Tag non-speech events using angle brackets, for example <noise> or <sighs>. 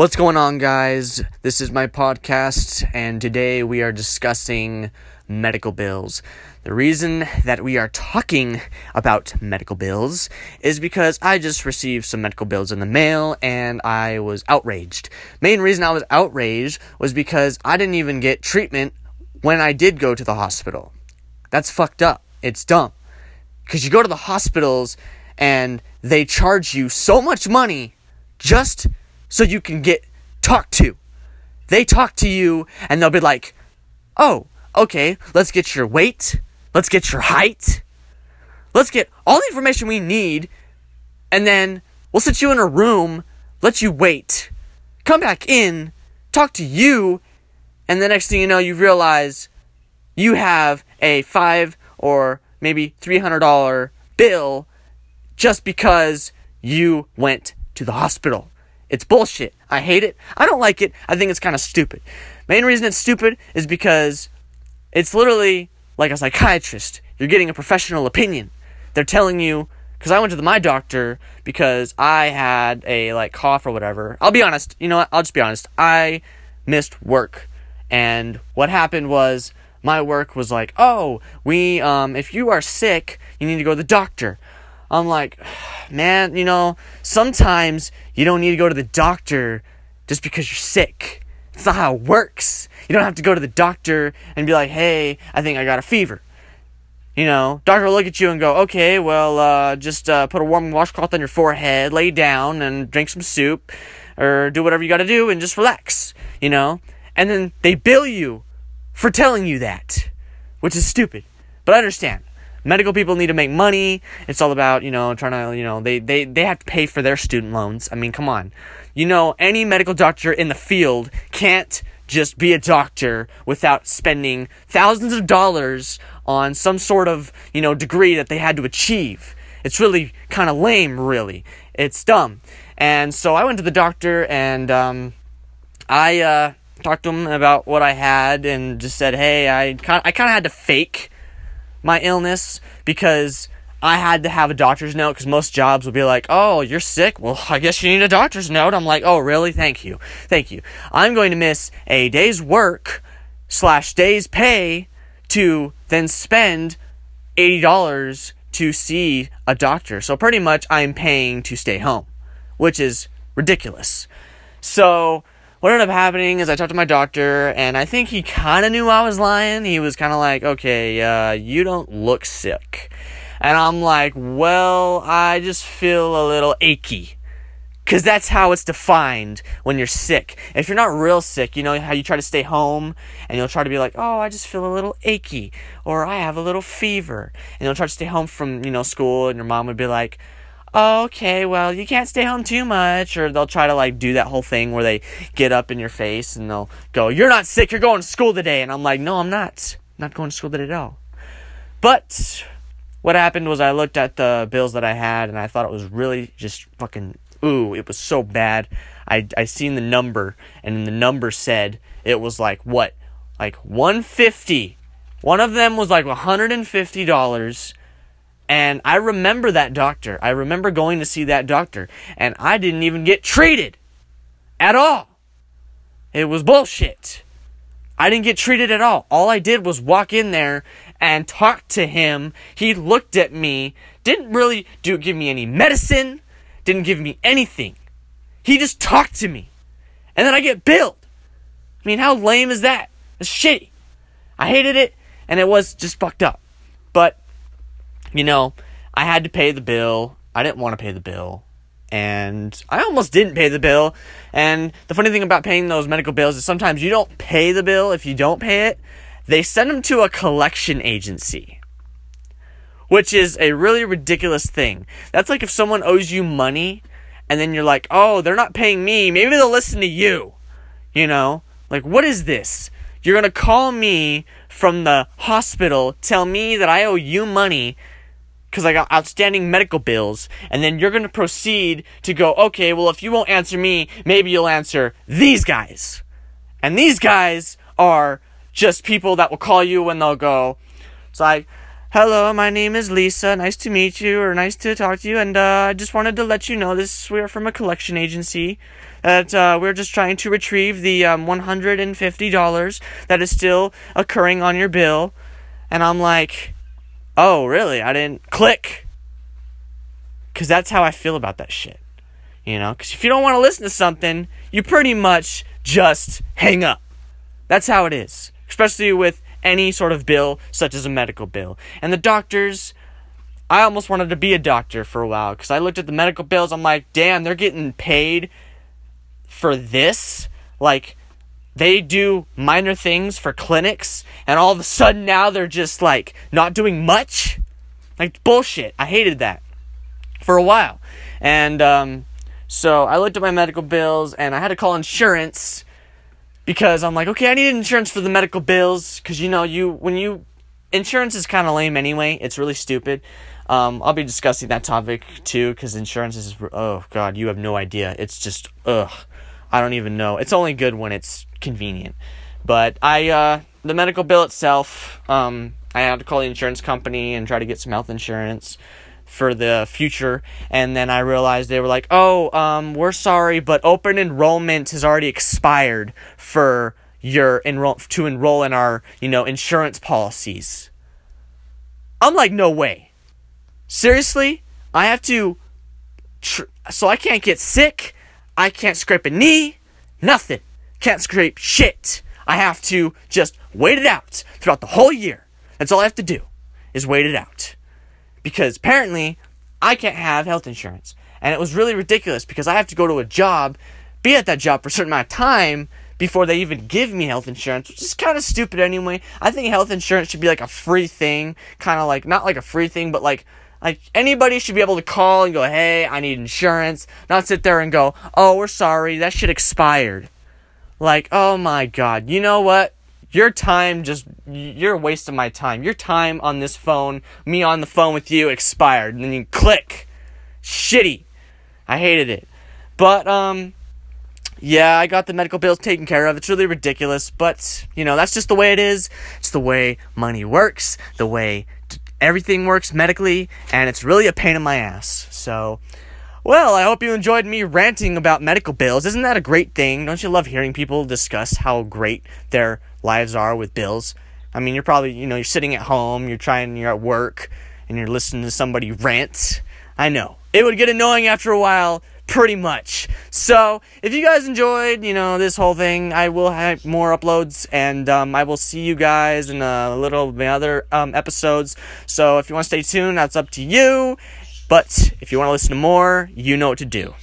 What's going on, guys? This is my podcast, and today we are discussing medical bills. The reason that we are talking about medical bills is because I just received some medical bills in the mail and I was outraged. Main reason I was outraged was because I didn't even get treatment when I did go to the hospital. That's fucked up. It's dumb. Because you go to the hospitals and they charge you so much money just so you can get talked to. They talk to you and they'll be like, oh, okay, let's get your weight, let's get your height, let's get all the information we need, and then we'll sit you in a room, let you wait, come back in, talk to you, and the next thing you know, you realize you have a five or maybe $300 bill just because you went to the hospital. It's bullshit. I hate it. I don't like it. I think it's kind of stupid. Main reason it's stupid is because it's literally like a psychiatrist. You're getting a professional opinion. They're telling you because I went to the, my doctor because I had a like cough or whatever. I'll be honest. You know what? I'll just be honest. I missed work, and what happened was my work was like, oh, we um, if you are sick, you need to go to the doctor. I'm like, <sighs> man, you know, sometimes you don't need to go to the doctor just because you're sick. It's not how it works. You don't have to go to the doctor and be like, hey, I think I got a fever. You know, doctor will look at you and go, okay, well, uh, just uh, put a warm washcloth on your forehead, lay down, and drink some soup, or do whatever you got to do, and just relax. You know, and then they bill you for telling you that, which is stupid. But I understand medical people need to make money. It's all about, you know, trying to, you know, they, they, they have to pay for their student loans. I mean, come on. You know, any medical doctor in the field can't just be a doctor without spending thousands of dollars on some sort of, you know, degree that they had to achieve. It's really kind of lame, really. It's dumb. And so I went to the doctor and, um, I, uh, talked to him about what I had and just said, hey, I kind I kind of had to fake my illness because I had to have a doctor's note because most jobs will be like, oh, you're sick? Well, <laughs> I guess you need a doctor's note. I'm like, oh, really? Thank you. Thank you. I'm going to miss a day's work slash day's pay to then spend $80 to see a doctor. So pretty much I'm paying to stay home, which is ridiculous. So what ended up happening is I talked to my doctor, and I think he kind of knew I was lying. He was kind of like, okay, uh, you don't look sick. And I'm like, well, I just feel a little achy. Because that's how it's defined when you're sick. If you're not real sick, you know how you try to stay home and you'll try to be like, oh, I just feel a little achy or I have a little fever. And you'll try to stay home from, you know, school and your mom would be like, okay, well, you can't stay home too much. Or they'll try to like do that whole thing where they get up in your face and they'll go, you're not sick, you're going to school today. And I'm like, no, I'm not. I'm not going to school today at all. But what happened was I looked at the bills that I had and I thought it was really just fucking, ooh, it was so bad. I, I seen the number and the number said it was like what? Like 150. One of them was like $150 and I remember that doctor. I remember going to see that doctor. And I didn't even get treated at all. It was bullshit. I didn't get treated at all. All I did was walk in there and talk to him. He looked at me, didn't really do give me any medicine, didn't give me anything. He just talked to me. And then I get billed. I mean, how lame is that? It's shitty. I hated it and it was just fucked up. You know, I had to pay the bill. I didn't want to pay the bill. And I almost didn't pay the bill. And the funny thing about paying those medical bills is sometimes you don't pay the bill if you don't pay it. They send them to a collection agency, which is a really ridiculous thing. That's like if someone owes you money and then you're like, oh, they're not paying me. Maybe they'll listen to you. You know? Like, what is this? You're going to call me from the hospital, tell me that I owe you money because I got outstanding medical bills, and then you're going to proceed to go, okay, well, if you won't answer me, maybe you'll answer these guys. And these guys are just people that will call you when they'll go, it's like, hello, my name is Lisa, nice to meet you, or nice to talk to you, and uh, I just wanted to let you know this, we're from a collection agency. that uh, we're just trying to retrieve the um, $150 that is still occurring on your bill. And I'm like, oh, really? I didn't click. Because that's how I feel about that shit. You know, because if you don't want to listen to something, you pretty much just hang up. That's how it is, especially with any sort of bill, such as a medical bill. And the doctors, I almost wanted to be a doctor for a while because I looked at the medical bills. I'm like, damn, they're getting paid for this. Like, they do minor things for clinics, and all of a sudden now they're just like not doing much. Like, bullshit. I hated that for a while. And, um, so I looked at my medical bills and I had to call insurance because I'm like, okay, I need insurance for the medical bills because you know you when you insurance is kind of lame anyway. It's really stupid. Um, I'll be discussing that topic too because insurance is oh god, you have no idea. It's just ugh. I don't even know. It's only good when it's convenient. But I uh, the medical bill itself, um, I had to call the insurance company and try to get some health insurance for the future. And then i realized they were like oh um, we're sorry but open enrollment has already expired for your enroll to enroll in our you know insurance policies. I'm like no way. Seriously? I have to tr- so i can't get sick i can't scrape a knee. Nothing. Can't scrape shit. I have to just wait it out throughout the whole year. That's all i have to do is wait it out. Because apparently I can't have health insurance. And it was really ridiculous because I have to go to a job, be at that job for a certain amount of time before they even give me health insurance, which is kind of stupid anyway. I think health insurance should be like a free thing, kind of like not like a free thing, but like like anybody should be able to call and go, "Hey, I need insurance." Not sit there and go, "Oh, we're sorry, that shit expired." Like, oh my god, you know what? your time just you're a waste of my time. Your time on this phone, me on the phone with you expired. And then you click. Shitty. I hated it. But um yeah, I got the medical bills taken care of. It's really ridiculous, but you know, that's just the way it is. It's the way money works, the way everything works medically, and it's really a pain in my ass. So, well, I hope you enjoyed me ranting about medical bills. Isn't that a great thing? Don't you love hearing people discuss how great their lives are with bills. I mean, you're probably, you know, you're sitting at home, you're trying, you're at work, and you're listening to somebody rant. I know. It would get annoying after a while, pretty much. So, if you guys enjoyed, you know, this whole thing, I will have more uploads, and um, I will see you guys in a little of my other um, episodes. So, if you want to stay tuned, that's up to you. But if you want to listen to more, you know what to do.